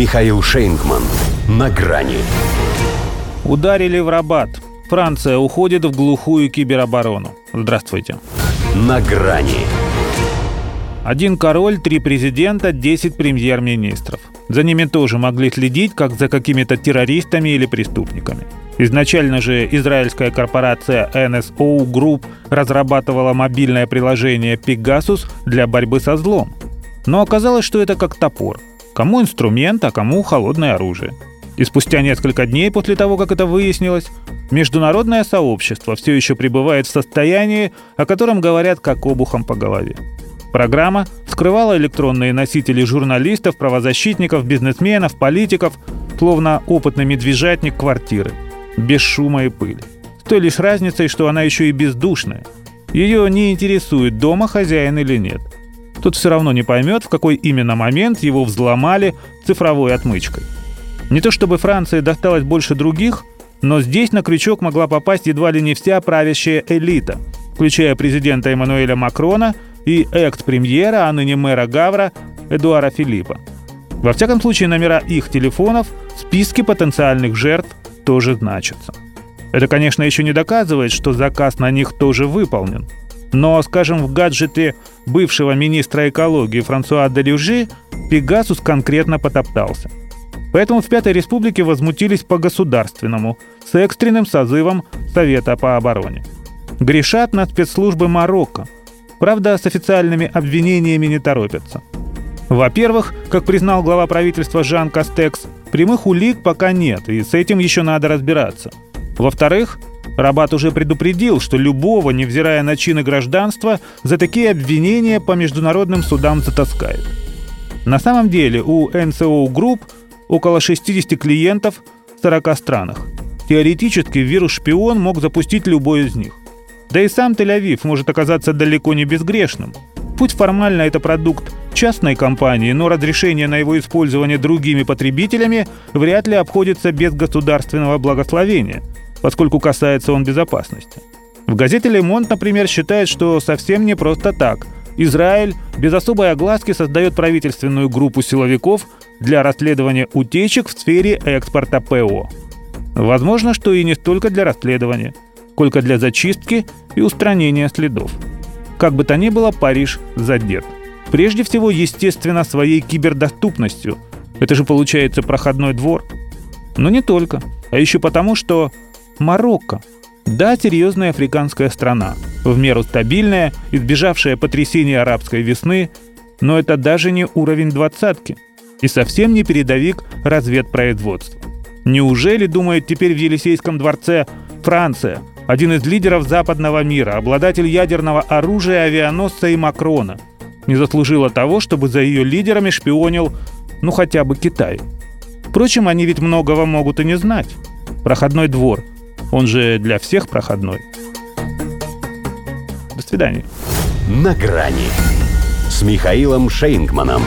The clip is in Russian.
Михаил Шейнгман. На грани. Ударили в Рабат. Франция уходит в глухую кибероборону. Здравствуйте. На грани. Один король, три президента, 10 премьер-министров. За ними тоже могли следить, как за какими-то террористами или преступниками. Изначально же израильская корпорация NSO Group разрабатывала мобильное приложение Pegasus для борьбы со злом. Но оказалось, что это как топор. Кому инструмент, а кому холодное оружие. И спустя несколько дней после того, как это выяснилось, международное сообщество все еще пребывает в состоянии, о котором говорят как обухом по голове. Программа скрывала электронные носители журналистов, правозащитников, бизнесменов, политиков, словно опытный медвежатник квартиры, без шума и пыли. С той лишь разницей, что она еще и бездушная. Ее не интересует, дома хозяин или нет. Тут все равно не поймет, в какой именно момент его взломали цифровой отмычкой. Не то чтобы Франции досталось больше других, но здесь на крючок могла попасть едва ли не вся правящая элита, включая президента Эммануэля Макрона – и экт-премьера, а ныне мэра Гавра Эдуара Филиппа. Во всяком случае, номера их телефонов в списке потенциальных жертв тоже значатся. Это, конечно, еще не доказывает, что заказ на них тоже выполнен. Но, скажем, в гаджете бывшего министра экологии Франсуа Делюжи Пегасус конкретно потоптался. Поэтому в Пятой Республике возмутились по-государственному, с экстренным созывом Совета по обороне. Грешат на спецслужбы Марокко – Правда, с официальными обвинениями не торопятся. Во-первых, как признал глава правительства Жан Кастекс, прямых улик пока нет, и с этим еще надо разбираться. Во-вторых, Рабат уже предупредил, что любого, невзирая на чины гражданства, за такие обвинения по международным судам затаскают. На самом деле у NCO Group около 60 клиентов в 40 странах. Теоретически вирус-шпион мог запустить любой из них. Да и сам Тель-Авив может оказаться далеко не безгрешным. Путь формально это продукт частной компании, но разрешение на его использование другими потребителями вряд ли обходится без государственного благословения, поскольку касается он безопасности. В газете «Лемонт», например, считает, что совсем не просто так. Израиль без особой огласки создает правительственную группу силовиков для расследования утечек в сфере экспорта ПО. Возможно, что и не столько для расследования – сколько для зачистки и устранения следов. Как бы то ни было, Париж задет. Прежде всего, естественно, своей кибердоступностью. Это же получается проходной двор. Но не только. А еще потому, что Марокко. Да, серьезная африканская страна, в меру стабильная, избежавшая потрясения арабской весны, но это даже не уровень двадцатки и совсем не передовик разведпроизводства. Неужели, думает теперь в Елисейском дворце, Франция, один из лидеров западного мира, обладатель ядерного оружия, авианосца и Макрона, не заслужила того, чтобы за ее лидерами шпионил, ну хотя бы Китай. Впрочем, они ведь многого могут и не знать. Проходной двор, он же для всех проходной. До свидания. На грани с Михаилом Шейнгманом.